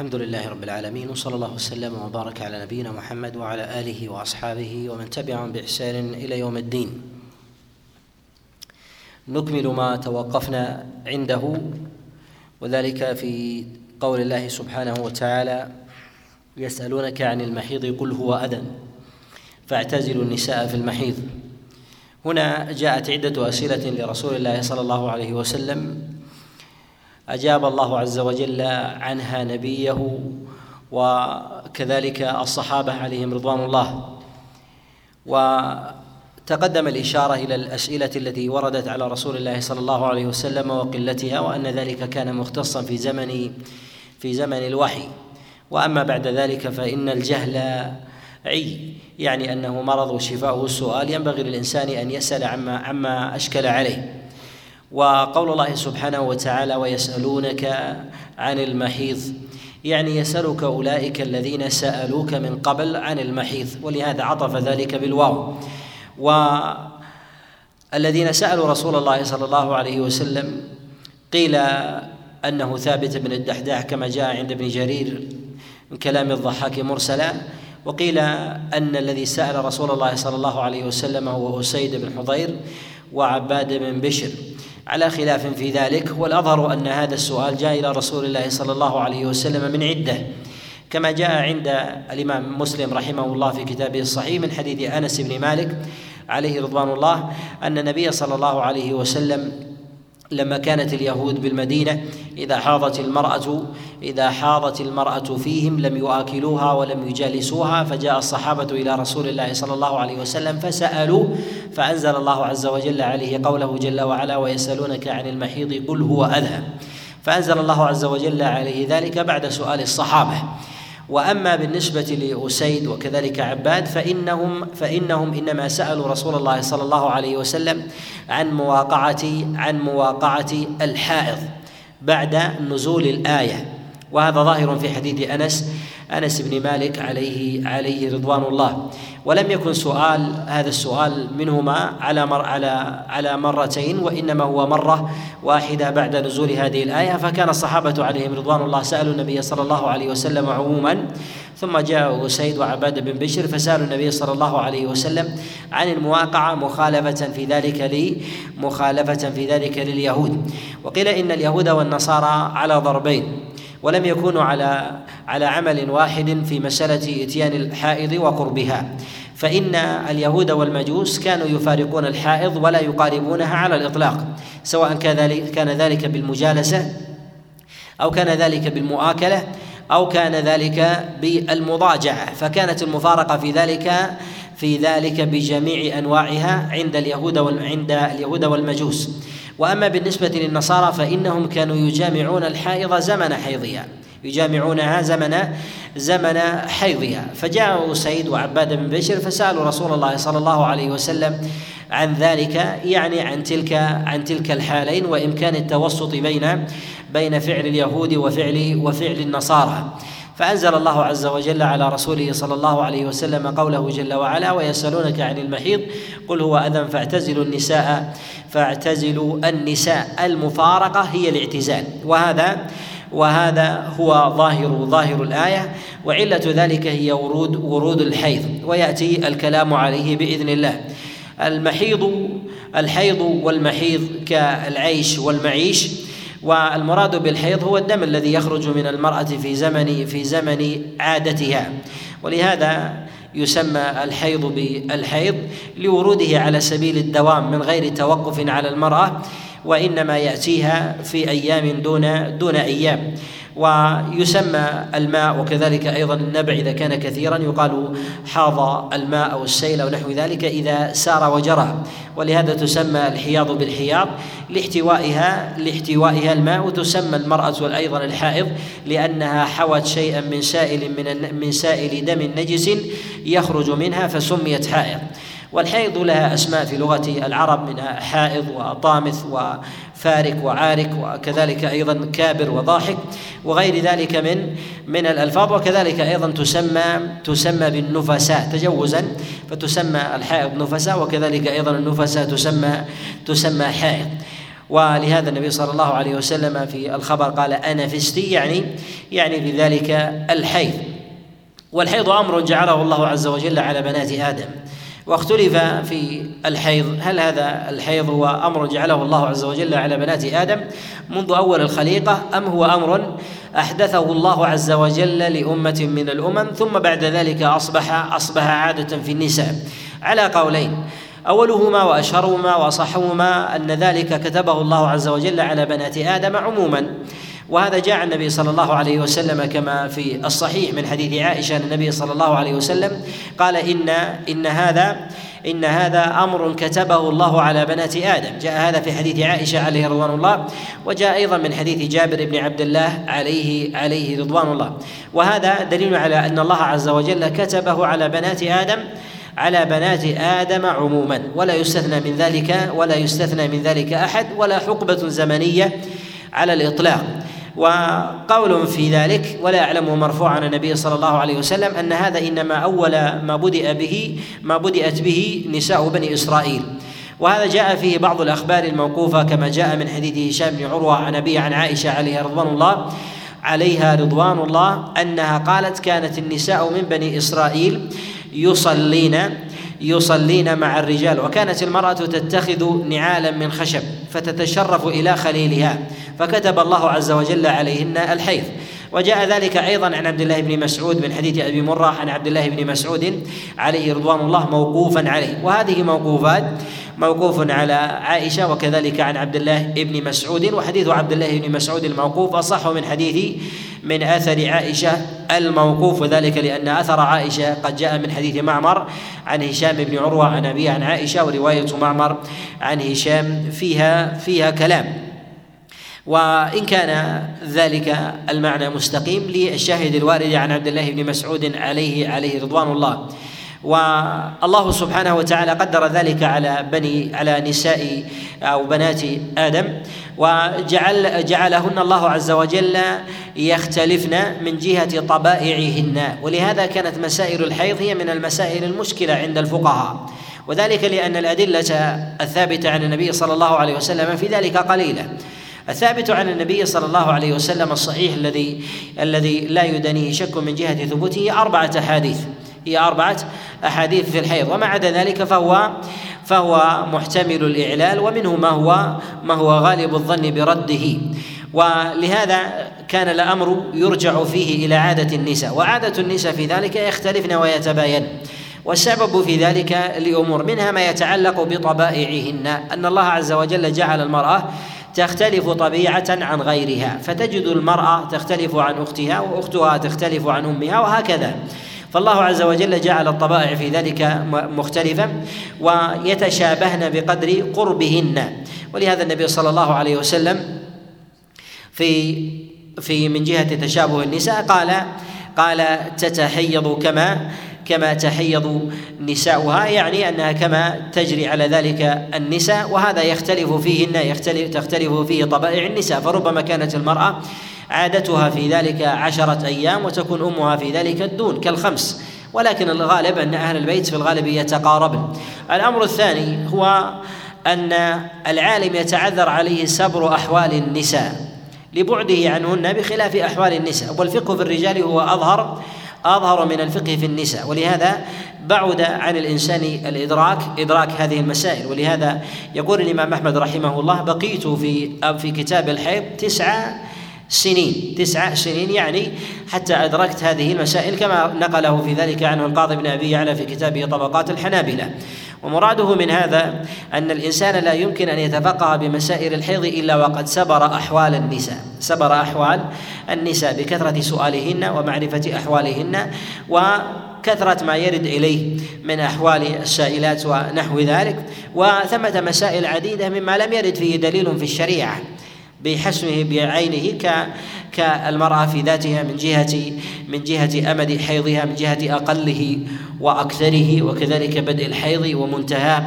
الحمد لله رب العالمين وصلى الله وسلم وبارك على نبينا محمد وعلى آله وأصحابه ومن تبعهم بإحسان إلى يوم الدين. نكمل ما توقفنا عنده وذلك في قول الله سبحانه وتعالى يسألونك عن المحيض قل هو أذى فاعتزلوا النساء في المحيض. هنا جاءت عدة أسئلة لرسول الله صلى الله عليه وسلم أجاب الله عز وجل عنها نبيه وكذلك الصحابة عليهم رضوان الله. وتقدم الإشارة إلى الأسئلة التي وردت على رسول الله صلى الله عليه وسلم وقلتها وأن ذلك كان مختصا في زمن في زمن الوحي. وأما بعد ذلك فإن الجهل عي يعني أنه مرض وشفاؤه السؤال ينبغي للإنسان أن يسأل عما عما أشكل عليه. وقول الله سبحانه وتعالى ويسألونك عن المحيض يعني يسألك أولئك الذين سألوك من قبل عن المحيض ولهذا عطف ذلك بالواو. والذين سألوا رسول الله صلى الله عليه وسلم قيل أنه ثابت بن الدحداح كما جاء عند ابن جرير من كلام الضحاك مرسلا وقيل أن الذي سأل رسول الله صلى الله عليه وسلم هو أسيد بن حضير وعباد بن بشر. على خلاف في ذلك والأظهر أن هذا السؤال جاء إلى رسول الله صلى الله عليه وسلم من عدة. كما جاء عند الإمام مسلم رحمه الله في كتابه الصحيح من حديث أنس بن مالك عليه رضوان الله أن النبي صلى الله عليه وسلم لما كانت اليهود بالمدينة إذا حاضت المرأة إذا حاضت المرأة فيهم لم يآكلوها ولم يجالسوها فجاء الصحابة إلى رسول الله صلى الله عليه وسلم فسألوا فأنزل الله عز وجل عليه قوله جل وعلا ويسألونك عن المحيض قل هو أذى فأنزل الله عز وجل عليه ذلك بعد سؤال الصحابة. وأما بالنسبة لأسيد وكذلك عباد فانهم فإنهم إنما سألوا رسول الله صلى الله عليه وسلم عن مواقعه عن مواقعة الحائض بعد نزول الآية. وهذا ظاهر في حديث أنس أنس بن مالك عليه عليه رضوان الله. ولم يكن سؤال هذا السؤال منهما على مر على على مرتين وإنما هو مرة واحدة بعد نزول هذه الآية. فكان الصحابة عليهم رضوان الله سألوا النبي صلى الله عليه وسلم عموما ثم جاء اسيد وعباد بن بشر فسألوا النبي صلى الله عليه وسلم عن المواقعة مخالفة في ذلك لي مخالفة في ذلك لليهود. وقيل إن اليهود والنصارى على ضربين. ولم يكونوا على على عمل واحد في مسألة إتيان الحائض وقربها. فإن اليهود والمجوس كانوا يفارقون الحائض ولا يقاربونها على الإطلاق سواء كان ذلك كان ذلك بالمجالسة أو كان ذلك بالمؤاكلة أو كان ذلك بالمضاجعة. فكانت المفارقة في ذلك في ذلك بجميع أنواعها عند اليهود عند اليهود والمجوس. وأما بالنسبة للنصارى فإنهم كانوا يجامعون الحائض زمن حيضها يجامعونها زمن زمن حيضها. فجاء سعيد وعباد بن بشر فسألوا رسول الله صلى الله عليه وسلم عن ذلك يعني عن تلك عن تلك الحالين وإمكان التوسط بين بين فعل اليهود وفعل وفعل النصارى. فأنزل الله عز وجل على رسوله صلى الله عليه وسلم قوله جل وعلا ويسألونك عن المحيض قل هو أذى فاعتزلوا النساء فاعتزلوا النساء. المفارقة هي الاعتزال. وهذا وهذا هو ظاهر ظاهر الآية. وعلة ذلك هي ورود ورود الحيض. ويأتي الكلام عليه بإذن الله. المحيض الحيض والمحيض كالعيش والمعيش والمراد بالحيض هو الدم الذي يخرج من المرأة في زمن في زمن عادتها. ولهذا يسمى الحيض بالحيض لوروده على سبيل الدوام من غير توقف على المرأة وإنما يأتيها في أيام دون دون أيام. ويسمى الماء وكذلك أيضا النبع إذا كان كثيرا. يقال حاض الماء أو السيل أو نحو ذلك إذا سار وجرى. ولهذا تسمى الحياض بالحياض لاحتوائها لاحتوائها الماء. وتسمى المرأة أيضا الحائض لأنها حوت شيئا من سائل من من سائل دم نجس يخرج منها فسميت حائض. والحيض لها أسماء في لغة العرب منها حائض وطامث وفارك وعارك وكذلك أيضا كابر وضاحك وغير ذلك من من الألفاظ وكذلك أيضا تسمى تسمى بالنفساء تجوزا فتسمى الحائض نفساء وكذلك أيضا النفساء تسمى تسمى حائض. ولهذا النبي صلى الله عليه وسلم في الخبر قال أنا فستي يعني يعني في ذلك الحيض. والحيض أمر جعله الله عز وجل على بنات آدم. واختلف في الحيض. هل هذا الحيض هو أمر جعله الله عز وجل على بنات آدم منذ أول الخليقة أم هو أمر أحدثه الله عز وجل لأمة من الأمم ثم بعد ذلك اصبح أصبح عادة في النساء؟ على قولين. أولهما وأشهرهما وأصحهما أن ذلك كتبه الله عز وجل على بنات آدم عموما. وهذا جاء النبي صلى الله عليه وسلم كما في الصحيح من حديث عائشة ان النبي صلى الله عليه وسلم قال إن إن هذا إن هذا أمر كتبه الله على بنات آدم. جاء هذا في حديث عائشة عليه رضوان الله وجاء أيضا من حديث جابر بن عبد الله عليه عليه رضوان الله. وهذا دليل على أن الله عز وجل كتبه على بنات آدم على بنات آدم عموما. ولا يستثنى من ذلك ولا يستثنى من ذلك أحد ولا حقبة زمنية على الإطلاق. وقول في ذلك ولا أعلمه مرفوعا عن النبي صلى الله عليه وسلم أن هذا إنما أول ما بدأ به ما بدأت به نساء بني إسرائيل. وهذا جاء فيه بعض الأخبار الموقوفة كما جاء من حديث هشام بن عروة عن أبي عن عائشة عليها رضوان الله عليها رضوان الله أنها قالت كانت النساء من بني إسرائيل يصلين يصلين مع الرجال. وكانت المرأة تتخذ نعالا من خشب فتتشرف إلى خليلها. فكتب الله عز وجل عليهن الحيض. وجاء ذلك أيضا عن عبد الله بن مسعود من حديث أبي مرة عن عبد الله بن مسعود عليه رضوان الله موقوفا عليه. وهذه موقوفات موقوف على عائشة وكذلك عن عبد الله بن مسعود. وحديث عبد الله بن مسعود الموقوف أصح من حديث من أثر عائشة الموقوف وذلك لأن أثر عائشة قد جاء من حديث معمر عن هشام بن عروة عن ابي عن عائشة ورواية معمر عن هشام فيها فيها كلام. وإن كان ذلك المعنى مستقيم للشاهد الوارد عن عبد الله بن مسعود عليه عليه رضوان الله. والله سبحانه وتعالى قدر ذلك على بني على نساء أو بنات آدم وجعل جعلهن الله عز وجل يختلفن من جهة طبائعهن. ولهذا كانت مسائل الحيض هي من المسائل المشكلة عند الفقهاء. وذلك لأن الأدلة الثابتة عن النبي صلى الله عليه وسلم في ذلك قليلة. الثابت عن النبي صلى الله عليه وسلم الصحيح الذي الذي لا يدنيه شك من جهة ثبوته أربعة أحاديث. هي أربعة أحاديث في الحيض. وما عدا ذلك فهو فهو محتمل الإعلال ومنه ما هو ما هو غالب الظن برده. ولهذا كان الأمر يرجع فيه إلى عادة النساء. وعادة النساء في ذلك يختلفن ويتباين. والسبب في ذلك لأمور منها ما يتعلق بطبائعهن. أن الله عز وجل جعل المرأة تختلف طبيعة عن غيرها. فتجد المرأة تختلف عن أختها وأختها تختلف عن أمها وهكذا. فالله عز وجل جعل الطبائع في ذلك مختلفة ويتشابهن بقدر قربهن. ولهذا النبي صلى الله عليه وسلم في في من جهة تشابه النساء قال قال تتحيض كما كما تحيض نساؤها يعني أنها كما تجري على ذلك النساء وهذا يختلف فيهن يختلف تختلف فيه طبائع النساء فربما كانت المرأة عادتها في ذلك عشرة أيام وتكون أمها في ذلك الدون كالخمس. ولكن الغالب أن أهل البيت في الغالب يتقاربن. الأمر الثاني هو أن العالم يتعذر عليه سبر أحوال النساء. لبعده عنهن بخلاف أحوال النساء. والفقه في الرجال هو أظهر أظهر من الفقه في النساء. ولهذا بعد عن الإنسان الإدراك إدراك هذه المسائل. ولهذا يقول الإمام أحمد رحمه الله بقيت في في كتاب الحيض تسع سنين تسع سنين يعني حتى أدركت هذه المسائل كما نقله في ذلك عنه القاضي بن أبي يعلى في كتابه طبقات الحنابلة. ومراده من هذا أن الإنسان لا يمكن أن يتفقه بمسائل الحيض إلا وقد سبر أحوال النساء. سبر أحوال النساء بكثرة سؤالهن ومعرفة أحوالهن وكثرة ما يرد إليه من أحوال السائلات ونحو ذلك. وثمة مسائل عديدة مما لم يرد فيه دليل في الشريعة. بحسمه بعينه كالمرأة في ذاتها من جهة من جهة أمد حيضها من جهة أقله وأكثره وكذلك بدء الحيض ومنتهى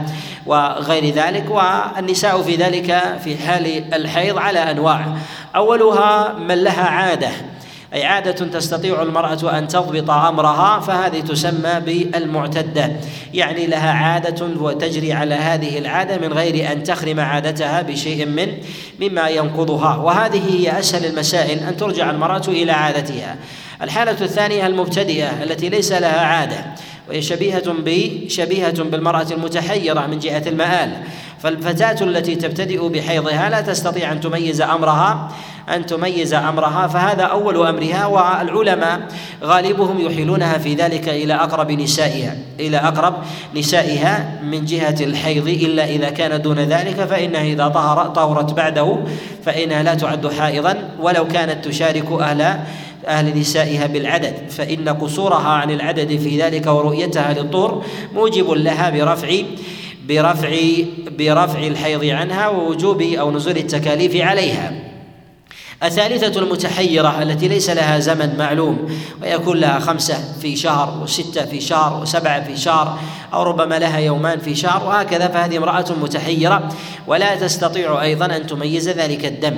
وغير ذلك. والنساء في ذلك في حال الحيض على أنواع. أولها من لها عادة أي عادة تستطيع المرأة أن تضبط أمرها فهذه تسمى بالمعتدة. يعني لها عادة وتجري على هذه العادة من غير أن تخرم عادتها بشيء من مما ينقضها. وهذه هي أسهل المسائل أن ترجع المرأة إلى عادتها. الحالة الثانية المبتدئة التي ليس لها عادة وهي شبيهة شبيهة بالمرأة المتحيرة من جهة المآل. فالفتاة التي تبتدئ بحيضها لا تستطيع أن تميز أمرها أن تميز أمرها فهذا أول أمرها والعلماء غالبهم يحيلونها في ذلك إلى أقرب نسائها إلى أقرب نسائها من جهة الحيض إلا إذا كان دون ذلك فإنها إذا طهر طهرت بعده فإنها لا تعد حائضا ولو كانت تشارك أهل أهل نسائها بالعدد فإن قصورها عن العدد في ذلك ورؤيتها للطهر موجب لها برفع برفع برفع الحيض عنها ووجوب أو نزول التكاليف عليها. الثالثة المتحيرة التي ليس لها زمن معلوم ويكون لها خمسة في شهر وستة في شهر وسبعة في شهر أو ربما لها يومان في شهر وهكذا فهذه امرأة متحيرة. ولا تستطيع أيضا أن تميز ذلك الدم.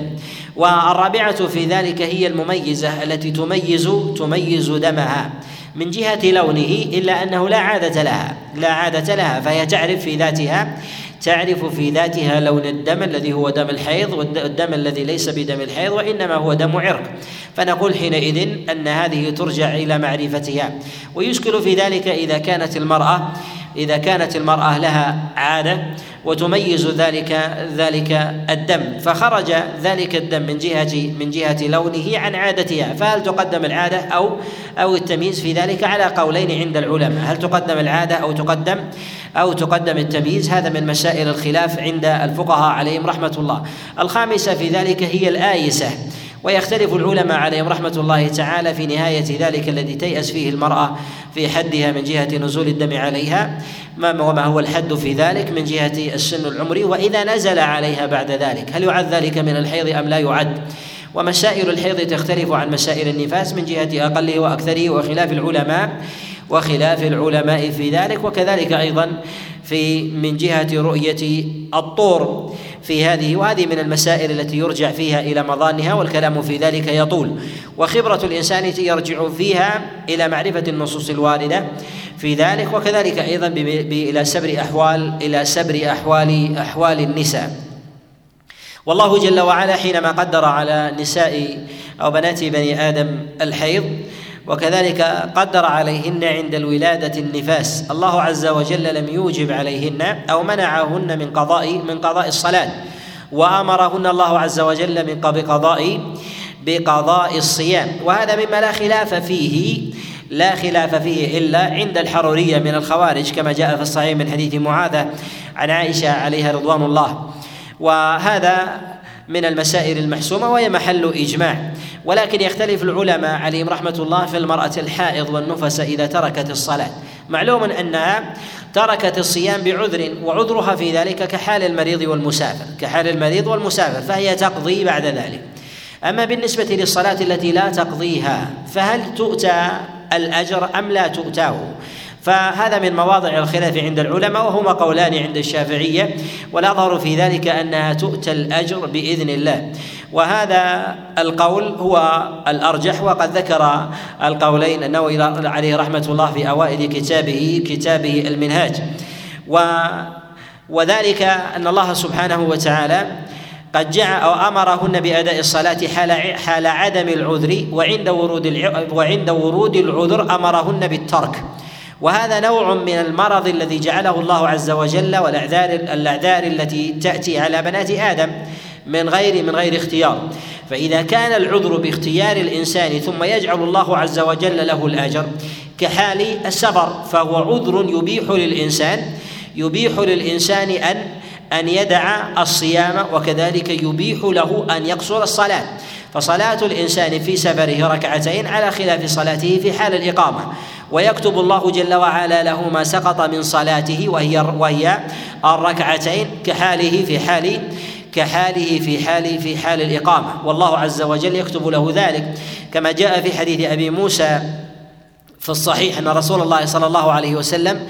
والرابعة في ذلك هي المميزة التي تميز تميز دمها. من جهة لونه إلا أنه لا عادة لها لا عادة لها فهي تعرف في ذاتها تعرف في ذاتها لون الدم الذي هو دم الحيض والدم الذي ليس بدم الحيض وإنما هو دم عرق. فنقول حينئذ أن هذه ترجع إلى معرفتها. ويشكل في ذلك إذا كانت المرأة إذا كانت المرأة لها عادة وتميز ذلك ذلك الدم فخرج ذلك الدم من جهة من جهة لونه عن عادتها. فهل تقدم العادة أو أو التمييز في ذلك على قولين عند العلماء؟ هل تقدم العادة أو تقدم أو تقدم التمييز؟ هذا من مسائل الخلاف عند الفقهاء عليهم رحمة الله. الخامسة في ذلك هي الآيسة. ويختلف العلماء عليهم رحمة الله تعالى في نهاية ذلك الذي تيأس فيه المرأة في حدها من جهة نزول الدم عليها. ما وما هو الحد في ذلك؟ من جهة السن العمري وإذا نزل عليها بعد ذلك. هل يعد ذلك من الحيض أم لا يعد؟ ومسائل الحيض تختلف عن مسائل النفاس من جهة أقله وأكثره وخلاف العلماء وخلاف العلماء في ذلك وكذلك أيضا في من جهة رؤية الطور في هذه وهذه من المسائل التي يرجع فيها إلى مظانها والكلام في ذلك يطول. وخبرة الإنسان يرجع فيها إلى معرفة النصوص الواردة في ذلك وكذلك أيضا إلى سبر أحوال إلى سبر أحوال أحوال النساء. والله جل وعلا حينما قدر على نساء أو بنات بني آدم الحيض وكذلك قدر عليهن عند الولادة النفاس. الله عز وجل لم يوجب عليهن أو منعهن من قضاء من قضاء الصلاة. وأمرهن الله عز وجل من بقضاء بقضاء الصيام. وهذا مما لا خلاف فيه لا خلاف فيه إلا عند الحرورية من الخوارج كما جاء في الصحيح من حديث معاذة عن عائشة عليها رضوان الله. وهذا من المسائل المحسومة وهي محل إجماع. ولكن يختلف العلماء عليهم رحمة الله في المرأة الحائض والنفس إذا تركت الصلاة. معلوم أنها تركت الصيام بعذر وعذرها في ذلك كحال المريض والمسافر كحال المريض والمسافر فهي تقضي بعد ذلك. أما بالنسبة للصلاة التي لا تقضيها فهل تؤتى الأجر أم لا تؤتاه؟ فهذا من مواضع الخلاف عند العلماء وهما قولان عند الشافعية والأظهر في ذلك أنها تؤتى الأجر بإذن الله. وهذا القول هو الأرجح وقد ذكر القولين النووي عليه رحمة الله في أوائل كتابه كتابه المنهاج. و وذلك أن الله سبحانه وتعالى قد جعل أو أمرهن بأداء الصلاة حال حال عدم العذر وعند ورود وعند ورود العذر أمرهن بالترك. وهذا نوع من المرض الذي جعله الله عز وجل والاعذار الأعذار التي تأتي على بنات آدم من غير من غير اختيار. فإذا كان العذر باختيار الإنسان ثم يجعل الله عز وجل له الأجر كحال السفر فهو عذر يبيح للانسان يبيح للإنسان ان أن يدع الصيام وكذلك يبيح له أن يقصر الصلاة. فصلاة الإنسان في سفره ركعتين على خلاف صلاته في حال الإقامة. ويكتب الله جل وعلا له ما سقط من صلاته وهي وهي الركعتين كحاله في حال كحاله في حال في حال الإقامة. والله عز وجل يكتب له ذلك. كما جاء في حديث أبي موسى في الصحيح أن رسول الله صلى الله عليه وسلم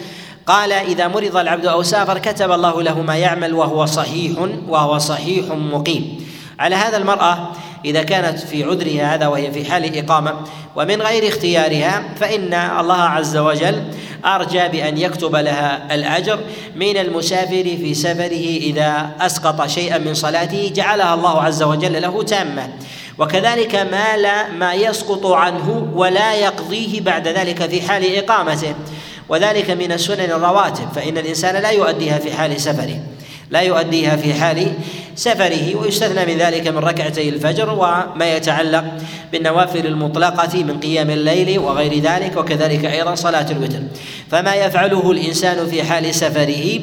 قال إذا مرض العبد أو سافر كتب الله له ما يعمل وهو صحيح وهو صحيح مقيم. على هذا المرأة إذا كانت في عذرها هذا وهي في حال إقامة ومن غير اختيارها فإن الله عز وجل أرجى بأن يكتب لها الأجر من المسافر في سفره إذا أسقط شيئا من صلاته جعلها الله عز وجل له تامة. وكذلك ما لا ما يسقط عنه ولا يقضيه بعد ذلك في حال إقامته. وذلك من السنن الرواتب فإن الإنسان لا يؤديها في حال سفره. لا يؤديها في حال سفره ويستثنى من ذلك من ركعتي الفجر وما يتعلق بالنوافل المطلقة من قيام الليل وغير ذلك وكذلك أيضا صلاة الوتر. فما يفعله الإنسان في حال سفره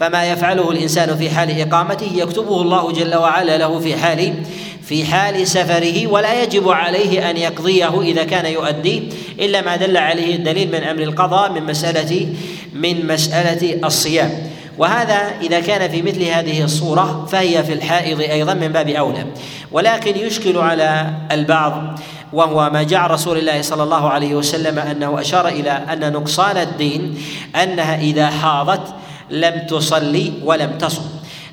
فما يفعله الإنسان في حال إقامته يكتبه الله جل وعلا له في حال في حال سفره ولا يجب عليه أن يقضيه إذا كان يؤدي إلا ما دل عليه الدليل من أمر القضاء من مسألة من مسألة الصيام. وهذا إذا كان في مثل هذه الصورة فهي في الحائض أيضا من باب أولى. ولكن يشكل على البعض وهو ما جاء رسول الله صلى الله عليه وسلم أنه أشار إلى أن نقصان الدين أنها إذا حاضت لم تصلي ولم تصم.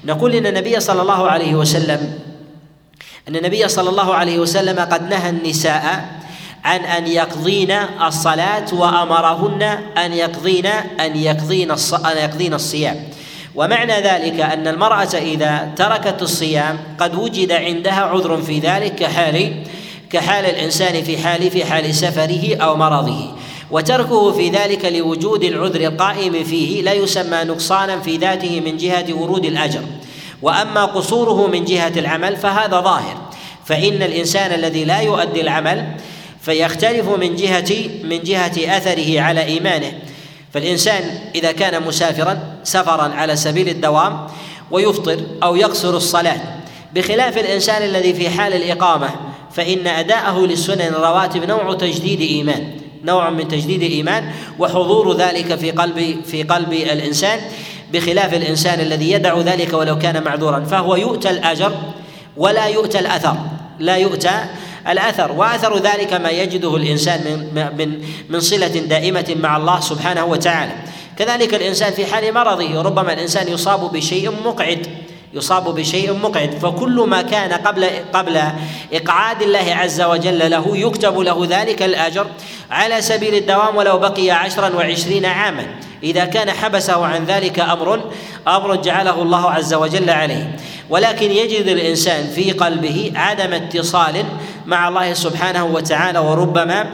نقول إن النبي صلى الله عليه وسلم إن النبي صلى الله عليه وسلم قد نهى النساء عن أن يقضين الصلاة وأمرهن أن يقضين أن يقضين أن يقضين الصيام. ومعنى ذلك أن المرأة إذا تركت الصيام قد وجد عندها عذر في ذلك كحال كحال الإنسان في حال في حال سفره أو مرضه. وتركه في ذلك لوجود العذر القائم فيه لا يسمى نقصانا في ذاته من جهة ورود الأجر. وأما قصوره من جهة العمل فهذا ظاهر. فإن الإنسان الذي لا يؤدي العمل فيختلف من جهة من جهة أثره على إيمانه. فالإنسان إذا كان مسافرا سفرا على سبيل الدوام ويفطر أو يقصر الصلاة. بخلاف الإنسان الذي في حال الإقامة فإن أداءه للسنن الرواتب نوع تجديد إيمان. نوع من تجديد الايمان وحضور ذلك في قلب في قلب الإنسان. بخلاف الإنسان الذي يدع ذلك ولو كان معذورا فهو يؤتى الأجر ولا يؤتى الأثر. لا يؤتى الأثر وأثر ذلك ما يجده الإنسان من من من صلة دائمة مع الله سبحانه وتعالى. كذلك الإنسان في حال مرضه ربما الإنسان يصاب بشيء مقعد يصاب بشيء مقعد فكل ما كان قبل قبل إقعاد الله عز وجل له يكتب له ذلك الأجر على سبيل الدوام ولو بقي عشرا وعشرين عاما. إذا كان حبسه عن ذلك أمر أمر جعله الله عز وجل عليه. ولكن يجد الإنسان في قلبه عدم اتصال مع الله سبحانه وتعالى وربما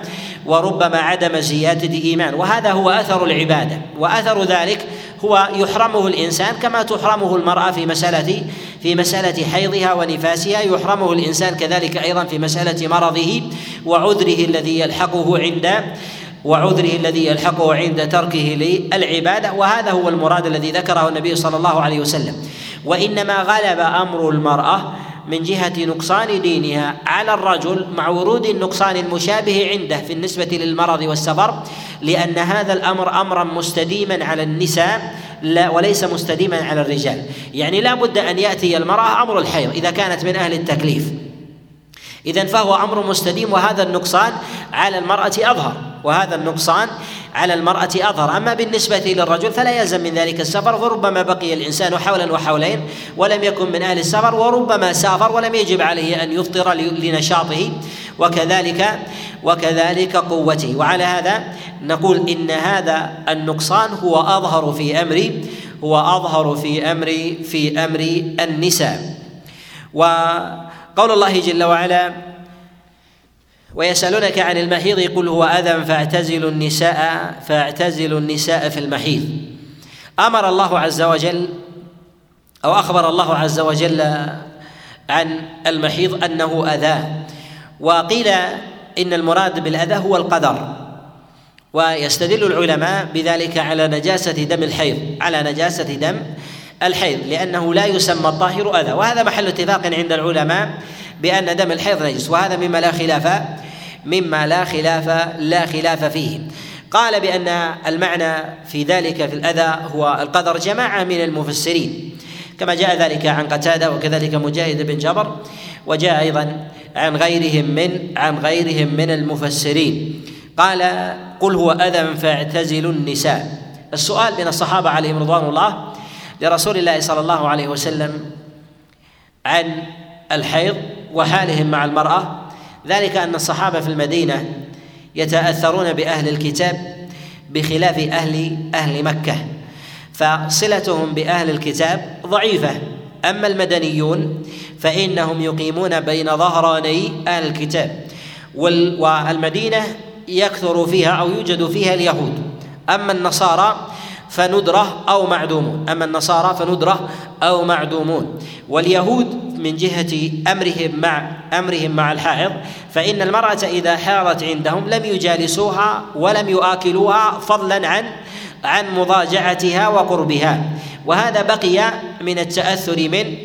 وربما عدم زيادة إيمان. وهذا هو أثر العبادة. وأثر ذلك هو يحرمه الإنسان كما تحرمه المرأة في مسألة في مسألة حيضها ونفاسها. يحرمه الإنسان كذلك أيضا في مسألة مرضه وعذره الذي يلحقه عند وعذره الذي يلحقه عند تركه للعبادة. وهذا هو المراد الذي ذكره النبي صلى الله عليه وسلم. وإنما غلب أمر المرأة من جهة نقصان دينها على الرجل مع ورود النقصان المشابه عنده في النسبة للمرض والسفر لأن هذا الأمر أمرا مستديما على النساء لا وليس مستديما على الرجال. يعني لا بد أن يأتي المرأة أمر الحيض إذا كانت من أهل التكليف. اذا فهو أمر مستديم وهذا النقصان على المرأة أظهر وهذا النقصان على المرأة أظهر. أما بالنسبة للرجل فلا يلزم من ذلك السفر فربما بقي الإنسان حولا وحولين ولم يكن من أهل السفر وربما سافر ولم يجب عليه أن يفطر لنشاطه وكذلك وكذلك قوته. وعلى هذا نقول إن هذا النقصان هو أظهر في أمر هو أظهر في أمر في أمر النساء. وقول الله جل وعلا ويسألونك عن المحيض قل هو أذى فاعتزلوا النساء فاعتزلوا النساء في المحيض. أمر الله عز وجل أو أخبر الله عز وجل عن المحيض أنه أذى وقيل إن المراد بالأذى هو القدر. ويستدل العلماء بذلك على نجاسة دم الحيض على نجاسة دم الحيض لأنه لا يسمى الطاهر أذى. وهذا محل اتفاق عند العلماء بأن دم الحيض نجس وهذا مما لا خلاف مما لا خلاف لا خلاف فيه. قال بأن المعنى في ذلك في الأذى هو القدر جماعة من المفسرين. كما جاء ذلك عن قتادة وكذلك مجاهد بن جبر وجاء أيضا عن غيرهم من عن غيرهم من المفسرين. قال قل هو أذى فاعتزلوا النساء. السؤال من الصحابة عليهم رضوان الله لرسول الله صلى الله عليه وسلم عن الحيض وحالهم مع المرأة. ذلك أن الصحابة في المدينة يتأثرون بأهل الكتاب بخلاف أهل أهل مكة. فصلتهم بأهل الكتاب ضعيفة. أما المدنيون فإنهم يقيمون بين ظهراني أهل الكتاب. والمدينة يكثر فيها أو يوجد فيها اليهود. أما النصارى فندرة أو معدومون. أما النصارى فندرة أو معدومون. واليهود من جهة أمرهم مع أمرهم مع الحائض فإن المرأة إذا حاضت عندهم لم يجالسوها ولم يؤكلوها فضلا عن عن مضاجعتها وقربها. وهذا بقي من التأثر من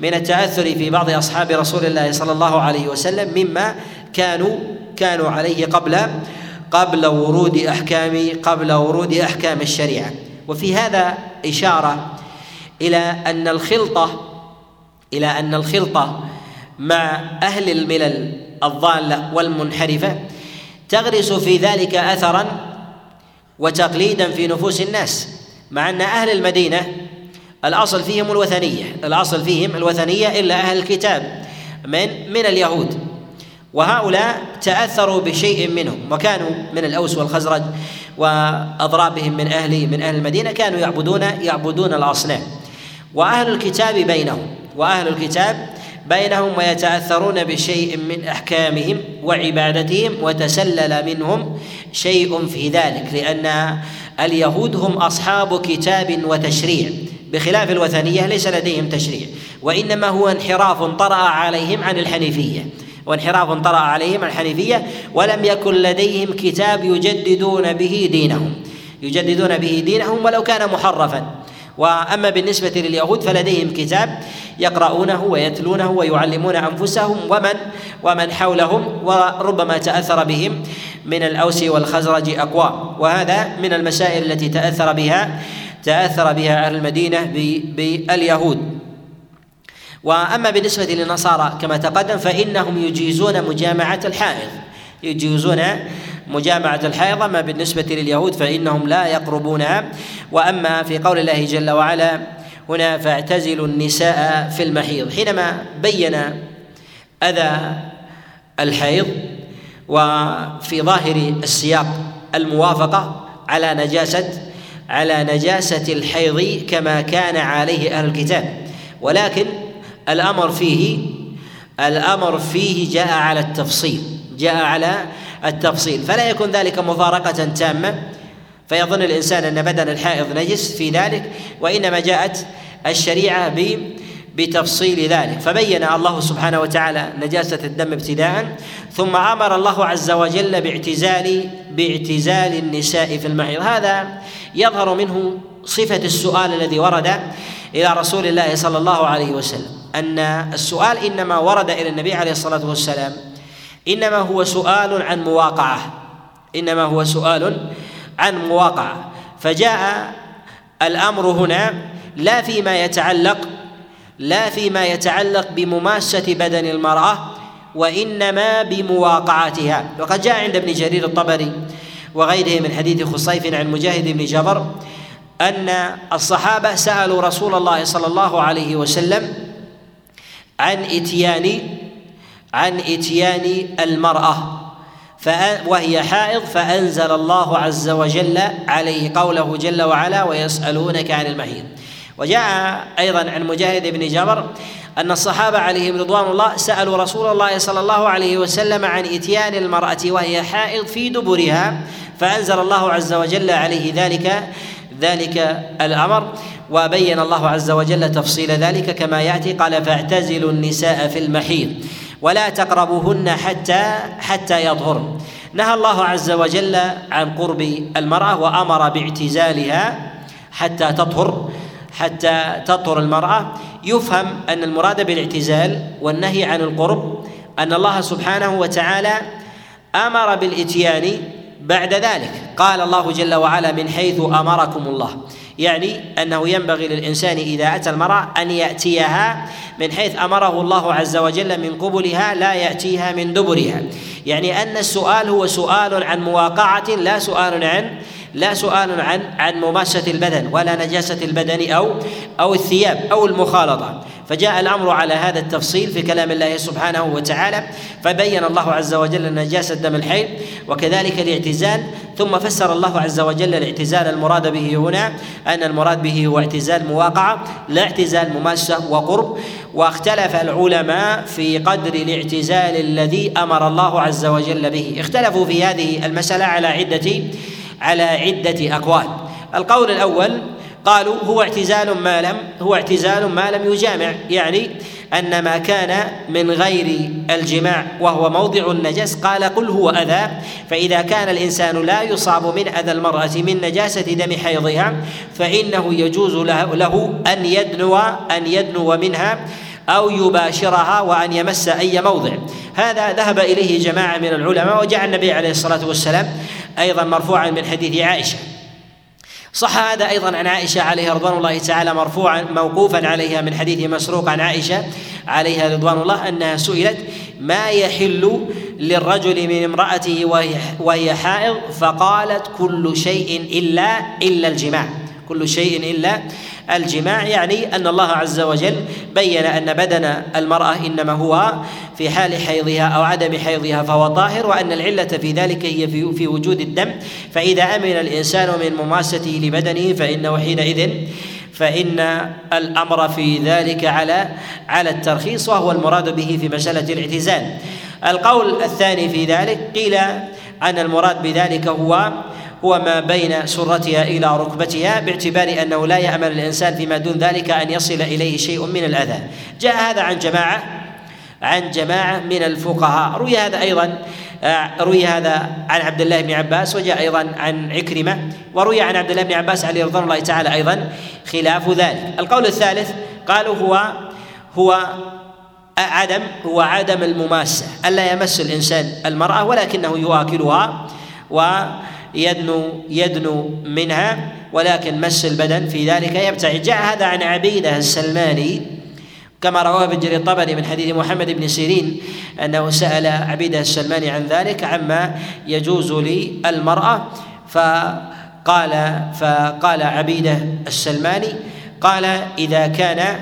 من التأثر في بعض أصحاب رسول الله صلى الله عليه وسلم مما كانوا كانوا عليه قبل قبل ورود أحكام قبل ورود أحكام الشريعة. وفي هذا إشارة إلى أن الخلطة إلى أن الخلطة مع أهل الملل الضالة والمنحرفة تغرس في ذلك اثرا وتقليدا في نفوس الناس مع أن أهل المدينة الأصل فيهم الوثنية الأصل فيهم الوثنية إلا أهل الكتاب من من اليهود. وهؤلاء تأثروا بشيء منهم وكانوا من الأوس والخزرج وأضرابهم من أهل من أهل المدينة كانوا يعبدون يعبدون الأصنام. وأهل الكتاب بينهم وأهل الكتاب بينهم ويتأثرون بشيء من أحكامهم وعبادتهم وتسلل منهم شيء في ذلك لأن اليهود هم أصحاب كتاب وتشريع بخلاف الوثنية ليس لديهم تشريع وإنما هو انحراف طرأ عليهم عن الحنيفية وانحراف طرأ عليهم الحنيفية ولم يكن لديهم كتاب يجددون به دينهم يجددون به دينهم ولو كان محرفا. وأما بالنسبة لليهود فلديهم كتاب يقرؤونه ويتلونه ويعلمون أنفسهم ومن ومن حولهم وربما تأثر بهم من الأوس والخزرج اقوام وهذا من المسائل التي تأثر بها تأثر بها أهل المدينة باليهود. وأما بالنسبة للنصارى كما تقدم فإنهم يجيزون مجامعة الحائض. يجيزون مجامعة الحائض أما بالنسبة لليهود فإنهم لا يقربونها. وأما في قول الله جل وعلا هنا فاعتزلوا النساء في المحيض حينما بين أذى الحيض وفي ظاهر السياق الموافقة على نجاسة على نجاسة الحيض كما كان عليه أهل الكتاب. ولكن الأمر فيه الأمر فيه جاء على التفصيل جاء على التفصيل. فلا يكون ذلك مفارقة تامة. فيظن الإنسان أن بدن الحائض نجس في ذلك وإنما جاءت الشريعة بتفصيل ذلك. فبين الله سبحانه وتعالى نجاسة الدم ابتداء ثم أمر الله عز وجل باعتزال باعتزال النساء في المحيض. هذا يظهر منه صفة السؤال الذي ورد إلى رسول الله صلى الله عليه وسلم أن السؤال إنما ورد إلى النبي عليه الصلاة والسلام إنما هو سؤال عن مواقعة. إنما هو سؤال عن مواقعة. فجاء الأمر هنا لا فيما يتعلق لا فيما يتعلق بمماسة بدن المرأة وإنما بمواقعتها وقد جاء عند ابن جرير الطبري وغيره من حديث خصيف عن مجاهد بن جبر أن الصحابة سألوا رسول الله صلى الله عليه وسلم عن إتيان عن إتيان المرأة. وهي حائض فأنزل الله عز وجل عليه قوله جل وعلا ويسألونك عن المحيض وجاء أيضا عن مجاهد بن جبر أن الصحابة عليهم رضوان الله سألوا رسول الله صلى الله عليه وسلم عن إتيان المرأة وهي حائض في دبرها فأنزل الله عز وجل عليه ذلك ذلك الأمر وبين الله عز وجل تفصيل ذلك كما يأتي قال فاعتزلوا النساء في المحيض ولا تقربوهن حتى حتى يطهرن. نهى الله عز وجل عن قرب المرأة وأمر باعتزالها حتى تطهر حتى تطهر المرأة. يفهم أن المراد بالاعتزال والنهي عن القرب أن الله سبحانه وتعالى أمر بالإتيان بعد ذلك. قال الله جل وعلا من حيث أمركم الله. يعني أنه ينبغي للإنسان إذا أتى المرأة أن يأتيها من حيث أمره الله عز وجل من قبلها لا يأتيها من دبرها. يعني أن السؤال هو سؤال عن مواقعة لا سؤال عن لا سؤال عن عن مماسة البدن ولا نجاسة البدن أو أو الثياب أو المخالطة. فجاء الأمر على هذا التفصيل في كلام الله سبحانه وتعالى فبين الله عز وجل نجاسة دم الحيض وكذلك الاعتزال ثم فسر الله عز وجل الاعتزال المراد به هنا أن المراد به هو اعتزال مواقعة لا اعتزال مماسة وقرب. واختلف العلماء في قدر الاعتزال الذي أمر الله عز وجل به. اختلفوا في هذه المسألة على عدة على عدة أقوال. القول الأول قالوا هو اعتزال ما لم هو اعتزال ما لم يجامع يعني أن ما كان من غير الجماع وهو موضع النجس قال قل هو أذى فإذا كان الإنسان لا يصاب من أذى المرأة من نجاسة دم حيضها فإنه يجوز له أن يدنو أن يدنو منها أو يباشرها وأن يمس أي موضع. هذا ذهب إليه جماعة من العلماء وجاء النبي عليه الصلاة والسلام أيضا مرفوعا من حديث عائشة. صح هذا أيضا عن عائشة عليها رضوان الله تعالى مرفوعا موقوفا عليها من حديث مسروق عن عائشة عليها رضوان الله أنها سئلت ما يحل للرجل من امرأته وهي حائض؟ فقالت كل شيء إلا إلا الجماع. كل شيء إلا الجماع يعني أن الله عز وجل بين أن بدن المرأة إنما هو في حال حيضها أو عدم حيضها فهو طاهر وأن العلة في ذلك هي في, وجود الدم فإذا أمن الإنسان من مماسته لبدنه فإنه حينئذ فإن الأمر في ذلك على على الترخيص وهو المراد به في مسألة الاعتزال. القول الثاني في ذلك قيل أن المراد بذلك هو هو ما بين سرتها إلى ركبتها باعتبار أنه لا يامل الإنسان فيما دون ذلك أن يصل إليه شيء من الأذى. جاء هذا عن جماعة عن جماعة من الفقهاء. روي هذا أيضا آه، روي هذا عن عبد الله بن عباس وجاء أيضا عن عكرمة وروي عن عبد الله بن عباس عليه رضوان الله تعالى أيضا خلاف ذلك. القول الثالث قالوا هو هو عدم هو عدم المماسه ألا يمس الإنسان المرأة ولكنه يواكلها و يدنو يدنو منها ولكن مس البدن في ذلك يبتعد. جاء هذا عن عبيدة السلماني كما رواه ابن جرير الطبري من حديث محمد بن سيرين أنه سأل عبيدة السلماني عن ذلك عما يجوز للمراه فقال فقال عبيدة السلماني قال إذا كان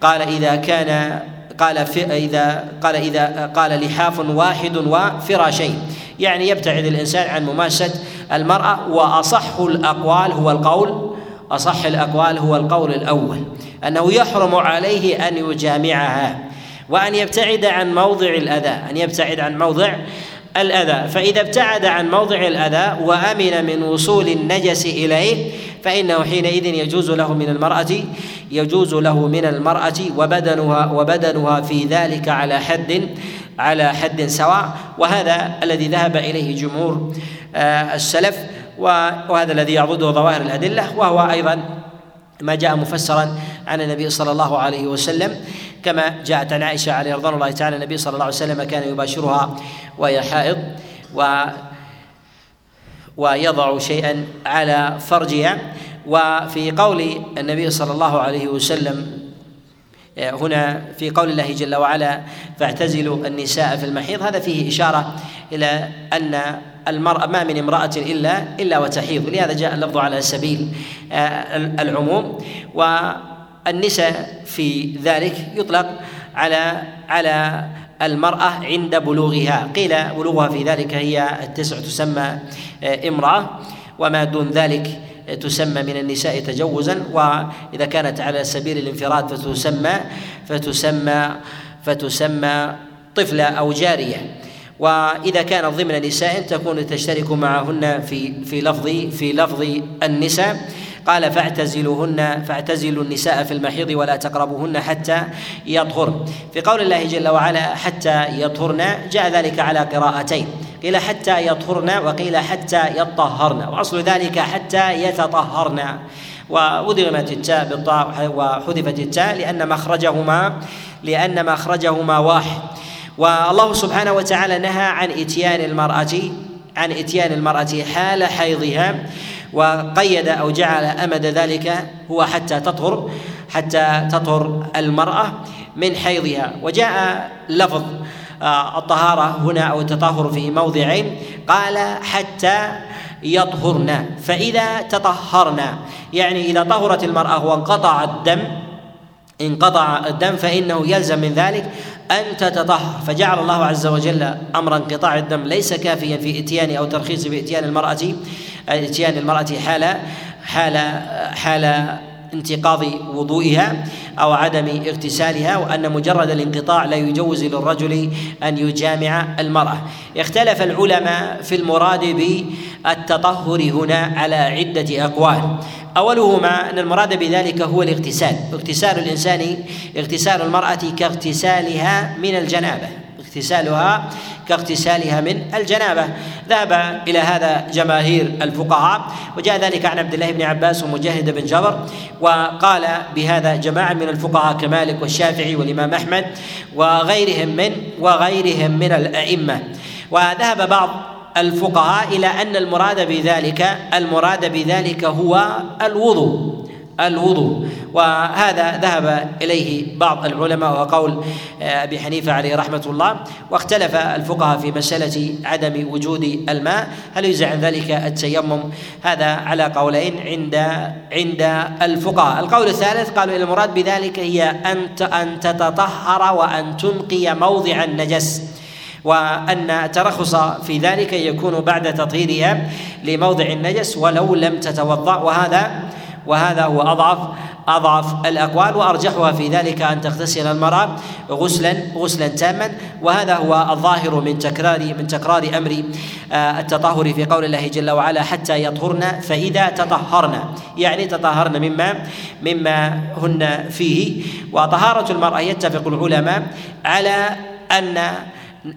قال إذا كان قال إذا قال إذا قال لحاف واحد وفراشين. يعني يبتعد الإنسان عن مماسة المرأة وأصح الأقوال هو القول أصح الأقوال هو القول الأول أنه يحرم عليه أن يجامعها وأن يبتعد عن موضع الأذى أن يبتعد عن موضع الأذى. فإذا ابتعد عن موضع الأذى وأمن من وصول النجس إليه فإنه حينئذ يجوز له من المرأة يجوز له من المرأة وبدنها وبدنها في ذلك على حد على حد سواء وهذا الذي ذهب إليه جمهور آه، السلف وهذا الذي يعضده ظواهر الأدلة وهو أيضا ما جاء مفسرا عن النبي صلى الله عليه وسلم كما جاءت عن عائشة عليه رضوان الله تعالى النبي صلى الله عليه وسلم كان يباشرها وهي حائض و ويضع شيئا على فرجها وفي قول النبي صلى الله عليه وسلم هنا في قول الله جل وعلا فاعتزلوا النساء في المحيض. هذا فيه إشارة إلى أن المرأة ما من امرأة إلا إلا وتحيض. لهذا جاء اللفظ على سبيل آه، العموم. والنساء في ذلك يطلق على على المرأة عند بلوغها. قيل بلوغها في ذلك هي التسع تسمى آه، امرأة. وما دون ذلك تسمى من النساء تجوزا وإذا كانت على سبيل الانفراد فتسمى فتسمى فتسمى طفلة أو جارية. وإذا كانت ضمن نساء تكون تشترك معهن في في لفظ في لفظ النساء. قال فاعتزلوهن فاعتزلوا النساء في المحيض ولا تقربوهن حتى يطهرن. في قول الله جل وعلا حتى يطهرن جاء ذلك على قراءتين. قيل حتى يطهرن وقيل حتى يطهرن وأصل ذلك حتى يتطهرن. وأدغمت التاء بالطاء وحذفت التاء لأن مخرجهما لأن مخرجهما واحد. والله سبحانه وتعالى نهى عن إتيان المرأة عن إتيان المرأة حال حيضها. وقيد أو جعل أمد ذلك هو حتى تطهر حتى تطهر المرأة من حيضها. وجاء لفظ آه، الطهارة هنا أو التطهر في موضعين قال حتى يطهرن. فإذا تطهرن يعني إذا طهرت المرأة وانقطع الدم انقطع الدم فإنه يلزم من ذلك أن تتطهر. فجعل الله عز وجل أمر انقطاع الدم ليس كافيا في إتيان أو ترخيص بإتيان المرأة إتيان المرأة حال حال حال انتقاض وضوئها أو عدم اغتسالها وأن مجرد الانقطاع لا يجوز للرجل أن يجامع المرأة. اختلف العلماء في المراد بالتطهر هنا على عدة أقوال. أولهما أن المراد بذلك هو الاغتسال. اغتسال الإنسان اغتسال المرأة كاغتسالها من الجنابة. اغتسالها كاغتسالها من الجنابة. ذهب إلى هذا جماهير الفقهاء وجاء ذلك عن عبد الله بن عباس ومجاهد بن جبر وقال بهذا جماعة من الفقهاء كمالك والشافعي والإمام أحمد وغيرهم من وغيرهم من الأئمة. وذهب بعض الفقهاء إلى أن المراد بذلك المراد بذلك هو الوضوء. الوضوء. وهذا ذهب إليه بعض العلماء وقول آه، أبي حنيفة عليه رحمة الله. واختلف الفقهاء في مسألة عدم وجود الماء. هل يجزع عن ذلك التيمم؟ هذا على قولين عند عند الفقهاء. القول الثالث قالوا المراد بذلك هي أن أن تتطهر وأن تنقي موضع النجس. وأن الترخص في ذلك يكون بعد تطهيرها لموضع النجس ولو لم تتوضأ. وهذا وهذا هو أضعف أضعف الأقوال وأرجحها في ذلك أن تغتسل المرأة غسلا غسلا تاما. وهذا هو الظاهر من تكرار من تكرار أمر آه، التطهر في قول الله جل وعلا حتى يطهرن فإذا تطهرن. يعني تطهرن مما مما هن فيه. وطهارة المرأة يتفق العلماء على أن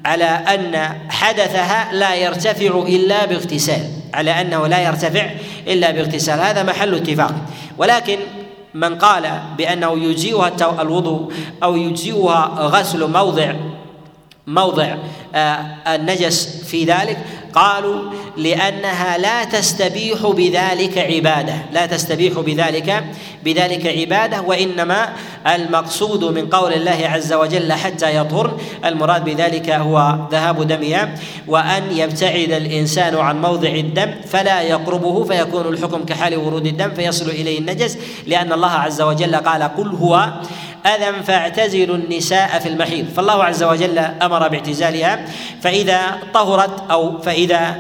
على أن حدثها لا يرتفع إلا باغتسال على أنه لا يرتفع إلا باغتسال. هذا محل اتفاق. ولكن من قال بأنه يجزئها الوضوء أو يجزئها غسل موضع موضع آه، النجس في ذلك قالوا لأنها لا تستبيح بذلك عبادة لا تستبيح بذلك بذلك عبادة وإنما المقصود من قول الله عز وجل حتى يطهر المراد بذلك هو ذهاب دمها وأن يبتعد الإنسان عن موضع الدم فلا يقربه فيكون الحكم كحال ورود الدم فيصل إليه النجس لأن الله عز وجل قال قل هو أذى فاعتزلوا النساء في المحيض. فالله عز وجل أمر باعتزالها فإذا طهرت أو فإذا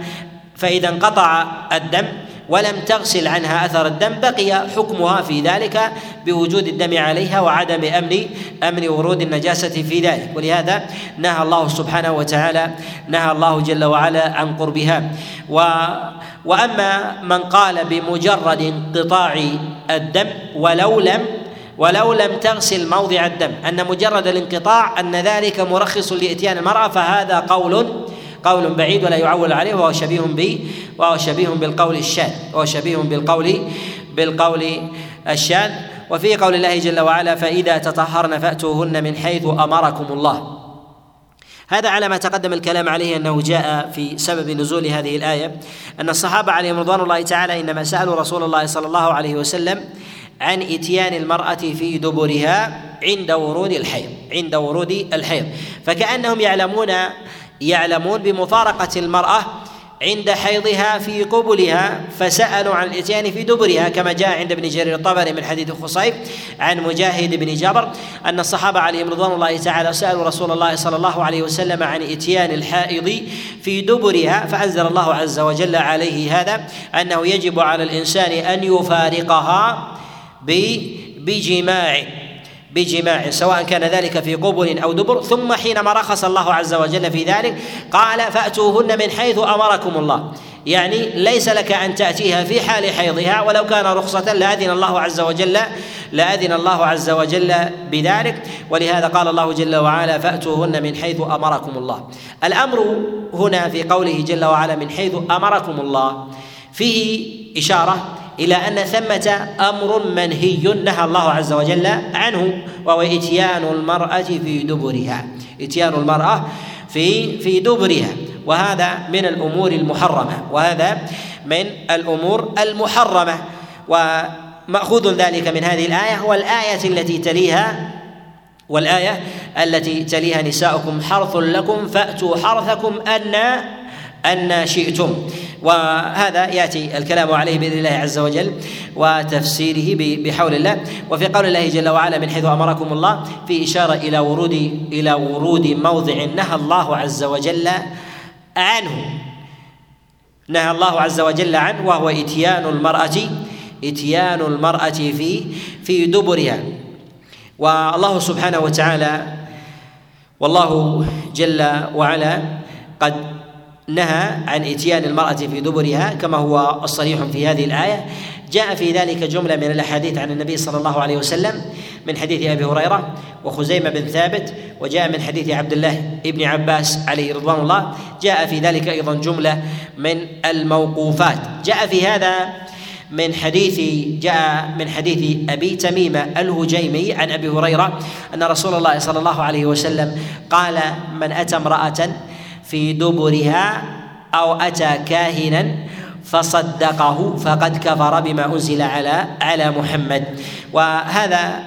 فإذا انقطع الدم ولم تغسل عنها أثر الدم بقي حكمها في ذلك بوجود الدم عليها وعدم أمن أمن ورود النجاسة في ذلك. ولهذا نهى الله سبحانه وتعالى نهى الله جل وعلا عن قربها. و وأما من قال بمجرد انقطاع الدم ولو لم ولو لم تغسل موضع الدم أن مجرد الانقطاع أن ذلك مرخص لإتيان المرأة فهذا قول قول بعيد ولا يعول عليه وهو شبيه به وهو شبيه بالقول الشاذ وهو شبيه بالقول بالقول الشاذ. وفي قول الله جل وعلا فإذا تطهرن فأتوهن من حيث أمركم الله. هذا على ما تقدم الكلام عليه أنه جاء في سبب نزول هذه الآية أن الصحابة عليهم رضوان الله تعالى إنما سألوا رسول الله صلى الله عليه وسلم عن إتيان المرأة في دبرها عند ورود الحيض عند ورود الحيض. فكأنهم يعلمون يعلمون بمفارقة المرأة عند حيضها في قبلها فسألوا عن الإتيان في دبرها كما جاء عند ابن جرير الطبري من حديث خصيب عن مجاهد بن جبر أن الصحابة عليهم رضوان الله تعالى سألوا رسول الله صلى الله عليه وسلم عن إتيان الحائض في دبرها فأنزل الله عز وجل عليه هذا أنه يجب على الإنسان أن يفارقها بجماع بجماع سواء كان ذلك في قبل أو دبر. ثم حينما رخص الله عز وجل في ذلك قال فأتوهن من حيث أمركم الله. يعني ليس لك أن تأتيها في حال حيضها ولو كان رخصة لاذن الله عز وجل لاذن الله عز وجل بذلك. ولهذا قال الله جل وعلا فأتوهن من حيث أمركم الله. الأمر هنا في قوله جل وعلا من حيث أمركم الله فيه إشارة إلى أن ثمة أمر منهي نهى الله عز وجل عنه وهو إتيان المرأة في دبرها. إتيان المرأة في في دبرها. وهذا من الأمور المحرمة. وهذا من الأمور المحرمة. ومأخوذ ذلك من هذه الآية والايه التي تليها والآية التي تليها نساؤكم حرث لكم فأتوا حرثكم أن أن شئتم. وهذا يأتي الكلام عليه بإذن الله عز وجل وتفسيره بحول الله. وفي قول الله جل وعلا من حيث أمركم الله في إشارة إلى ورود إلى ورود موضع نهى الله عز وجل عنه. نهى الله عز وجل عنه وهو إتيان المرأة إتيان المرأة في في دبرها. والله سبحانه وتعالى والله جل وعلا قد نهى عن إتيان المرأة في دبرها كما هو الصريح في هذه الآية. جاء في ذلك جملة من الأحاديث عن النبي صلى الله عليه وسلم من حديث أبي هريرة وخزيمة بن ثابت وجاء من حديث عبد الله بن عباس عليه رضوان الله. جاء في ذلك أيضا جملة من الموقوفات. جاء في هذا من حديث جاء من حديث أبي تميمة الهجيمي عن أبي هريرة أن رسول الله صلى الله عليه وسلم قال من أتى امرأة في دبرها أو أتى كاهنا فصدقه فقد كفر بما أنزل على على محمد. وهذا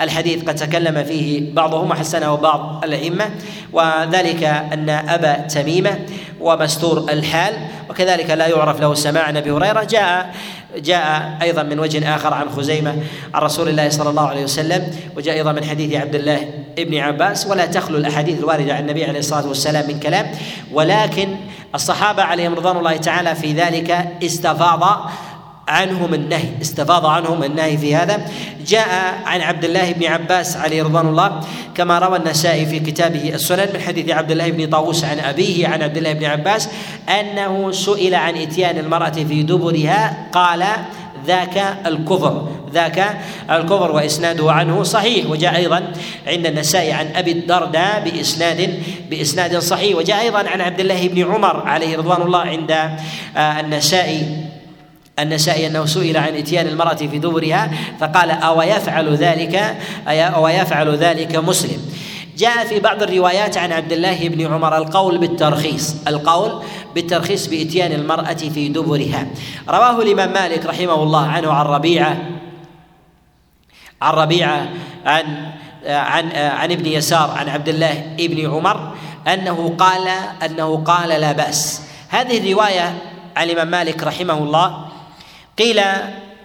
الحديث قد تكلم فيه بعضهم وحسنه بعض الأئمة وذلك أن أبا تميمة ومستور الحال وكذلك لا يعرف له سماع عن ابي هريرة. جاء جاء أيضا من وجه آخر عن خزيمة عن رسول الله صلى الله عليه وسلم وجاء أيضا من حديث عبد الله ابن عباس ولا تخلو الأحاديث الواردة عن النبي عليه الصلاة والسلام من كلام. ولكن الصحابة عليهم رضوان الله تعالى في ذلك استفاض عنهم النهي استفاض عنهم النهي في هذا. جاء عن عبد الله بن عباس عليه رضوان الله كما روى النسائي في كتابه السنن من حديث عبد الله بن طاووس عن أبيه عن عبد الله بن عباس أنه سئل عن إتيان المرأة في دبرها قال ذاك الكفر. ذاك الكفر وإسناده عنه صحيح وجاء أيضا عند النسائي عن أبي الدرداء بإسناد بإسناد صحيح وجاء أيضا عن عبد الله بن عمر عليه رضوان الله عند آه، النسائي النسائي أنه سئل عن إتيان المرأة في دبرها فقال أو يفعل ذلك أو يفعل ذلك مسلم؟ جاء في بعض الروايات عن عبد الله بن عمر القول بالترخيص القول بالترخيص بإتيان المرأة في دبرها. رواه الإمام مالك رحمه الله عنه عن ربيعة عن ربيعة عن عن عن ابن يسار عن عبد الله بن عمر أنه قال أنه قال لا بأس. هذه الرواية عن الإمام مالك رحمه الله قيل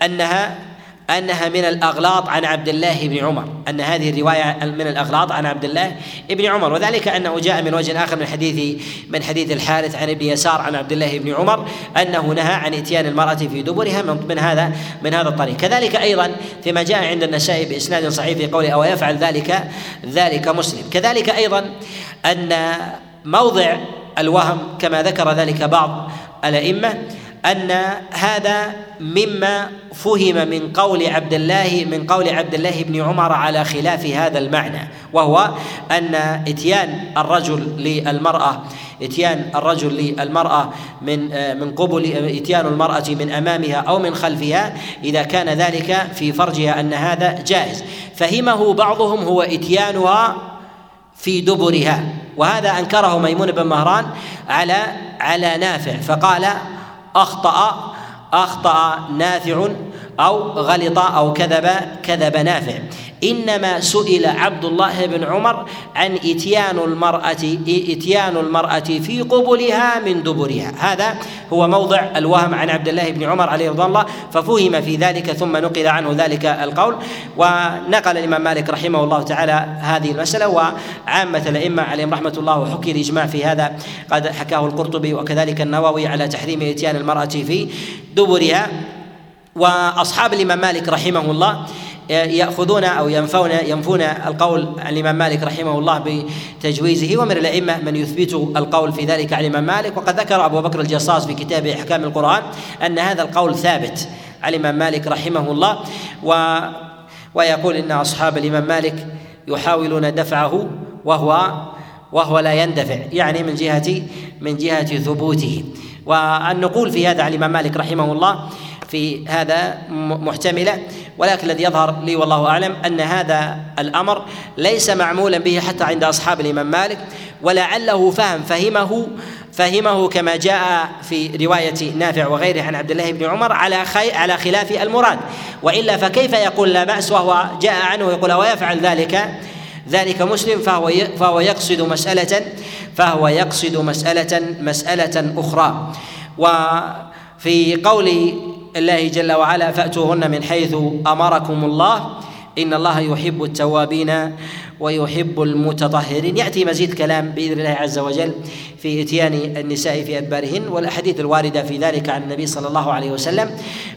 أنها أنها من الأغلاط عن عبد الله بن عمر. أن هذه الرواية من الأغلاط عن عبد الله بن عمر. وذلك أنه جاء من وجه آخر من حديث من حديث الحارث عن ابن يسار عن عبد الله بن عمر أنه نهى عن إتيان المرأة في دبرها من, هذا من هذا الطريق. كذلك أيضا فيما جاء عند النسائي بإسناد صحيح في قوله أو يفعل ذلك ذلك مسلم. كذلك أيضا أن موضع الوهم كما ذكر ذلك بعض الأئمة أن هذا مما فهم من قول عبد الله من قول عبد الله بن عمر على خلاف هذا المعنى وهو أن إتيان الرجل للمرأة إتيان الرجل للمرأة من من قبل إتيان المرأة من أمامها أو من خلفها إذا كان ذلك في فرجها أن هذا جائز. فهمه بعضهم هو إتيانها في دبرها وهذا أنكره ميمون بن مهران على على نافع فقال أخطأ أخطأ نافع أو غلط أو كذب كذب نافع. إنما سئل عبد الله بن عمر عن إتيان المرأة إتيان المرأة في قبلها من دبرها. هذا هو موضع الوهم عن عبد الله بن عمر عليه رضوان الله ففهم في ذلك ثم نقل عنه ذلك القول. ونقل الإمام مالك رحمه الله تعالى هذه المسألة وعامة الأئمة عليهم رحمة الله وحكي الإجماع في هذا. قد حكاه القرطبي وكذلك النووي على تحريم إتيان المرأة في دبرها. وأصحاب الإمام مالك رحمه الله يأخذون أو ينفون ينفون القول عن الإمام مالك رحمه الله بتجويزه ومن الأئمة من يثبت القول في ذلك عن الإمام مالك. وقد ذكر أبو بكر الجصاص في كتابه أحكام القرآن أن هذا القول ثابت عن الإمام مالك رحمه الله و ويقول إن أصحاب الإمام مالك يحاولون دفعه وهو وهو لا يندفع يعني من جهه من جهة ثبوته. والنقول في هذا عن الإمام مالك رحمه الله في هذا محتملة. ولكن الذي يظهر لي والله أعلم أن هذا الأمر ليس معمولا به حتى عند أصحاب الإمام مالك ولعله فهم فهمه فهمه كما جاء في رواية نافع وغيره عن عبد الله بن عمر على خي على خلاف المراد. وإلا فكيف يقول لا بأس وهو جاء عنه يقول ويفعل ذلك؟ ذلك مسلم فهو فهو يقصد مسألة فهو يقصد مسألة مسألة أخرى. وفي قول الله جل وعلا فأتوهن من حيث أمركم الله. إن الله يحب التوابين ويحب المتطهرين. يأتي مزيد كلام بإذن الله عز وجل في إتيان النساء في أدبارهن والأحاديث الواردة في ذلك عن النبي صلى الله عليه وسلم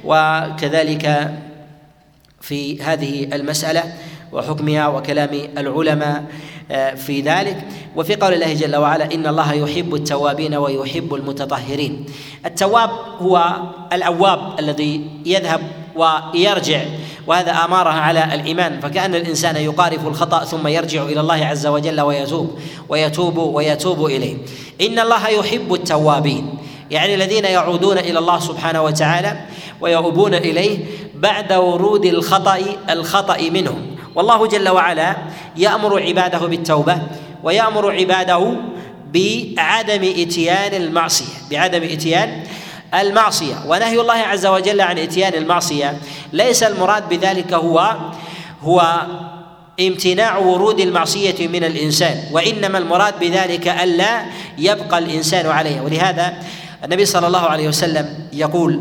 وكذلك في هذه المسألة. وحكمها وكلام العلماء آه، في ذلك. وفي قول الله جل وعلا إن الله يحب التوابين ويحب المتطهرين. التواب هو العواب الذي يذهب ويرجع وهذا اماره على الإيمان. فكأن الإنسان يقارف الخطأ ثم يرجع إلى الله عز وجل ويتوب ويتوب ويتوب إليه. إن الله يحب التوابين يعني الذين يعودون إلى الله سبحانه وتعالى ويؤوبون إليه بعد ورود الخطأ الخطأ منهم. والله جل وعلا يأمر عباده بالتوبة ويأمر عباده بعدم إتيان المعصية بعدم إتيان المعصية. ونهي الله عز وجل عن إتيان المعصية. ليس المراد بذلك هو هو امتناع ورود المعصية من الإنسان وإنما المراد بذلك ألا يبقى الإنسان عليها. ولهذا النبي صلى الله عليه وسلم يقول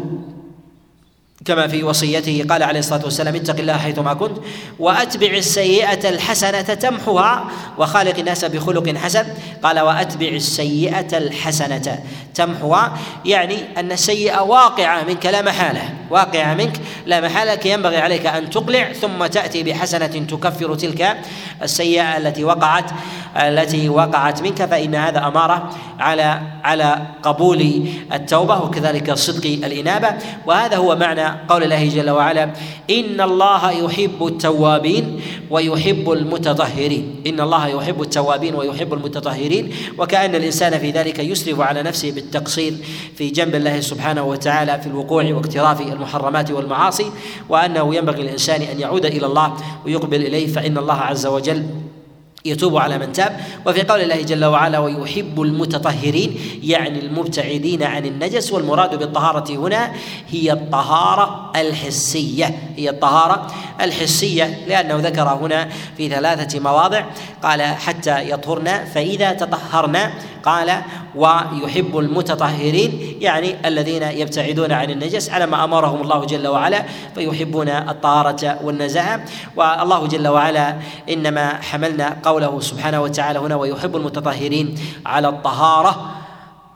كما في وصيته قال عليه الصلاة والسلام اتق الله حيثما كنت وأتبع السيئة الحسنة تمحها وخالق الناس بخلق حسن. قال وأتبع السيئة الحسنة تمحها يعني أن السيئة واقعة منك لا محالة. واقعة منك لا محالة ينبغي عليك أن تقلع ثم تأتي بحسنة تكفر تلك السيئة التي وقعت التي وقعت منك. فإن هذا أمارة على على قبول التوبة وكذلك صدق الإنابة. وهذا هو معنى قول الله جل وعلا ان الله يحب التوابين ويحب المتطهرين. ان الله يحب التوابين ويحب المتطهرين. وكأن الإنسان في ذلك يسرف على نفسه بالتقصير في جنب الله سبحانه وتعالى في الوقوع واقتراف المحرمات والمعاصي. وأنه ينبغي الإنسان أن يعود إلى الله ويقبل إليه فإن الله عز وجل يتوب على من تاب. وفي قول الله جل وعلا ويحب المتطهرين يعني المبتعدين عن النجس. والمراد بالطهارة هنا هي الطهارة الحسية. هي الطهارة الحسية لأنه ذكر هنا في ثلاثة مواضع. قال حتى يطهرن فإذا تطهرن قال ويحب المتطهرين يعني الذين يبتعدون عن النجس على ما أمرهم الله جل وعلا فيحبون الطهارة والنزاهة. والله جل وعلا إنما حملنا قوله سبحانه وتعالى هنا ويحب المتطهرين على الطهارة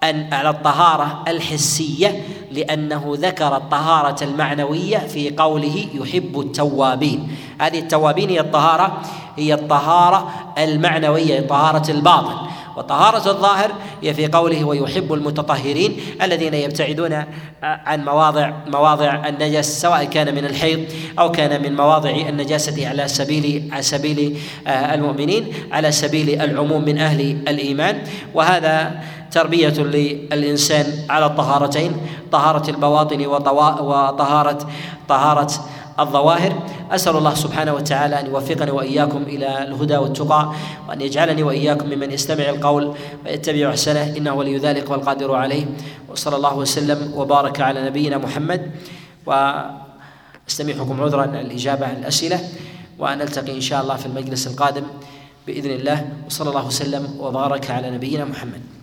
أن على الطهارة الحسية لأنه ذكر الطهارة المعنوية في قوله يحب التوابين. هذه التوابين هي الطهارة هي الطهارة المعنوية طهارة الباطن. وطهارة الظاهر هي في قوله ويحب المتطهرين الذين يبتعدون عن مواضع مواضع النجس سواء كان من الحيض أو كان من مواضع النجاسة على سبيل على سبيل آه، المؤمنين على سبيل العموم من أهل الإيمان. وهذا تربية للإنسان على الطهارتين طهارة البواطن وطهارة طهارة الظواهر. أسأل الله سبحانه وتعالى أن يوفقني وإياكم إلى الهدى والتقى وأن يجعلني وإياكم ممن يستمع القول ويتبع أحسنه. إنه ولي ذلك والقادر عليه. وصلى الله وسلم وبارك على نبينا محمد. وأستميحكم عذرا الإجابة عن الأسئلة. ونلتقي إن شاء الله في المجلس القادم بإذن الله. وصلى الله وسلم وبارك على نبينا محمد.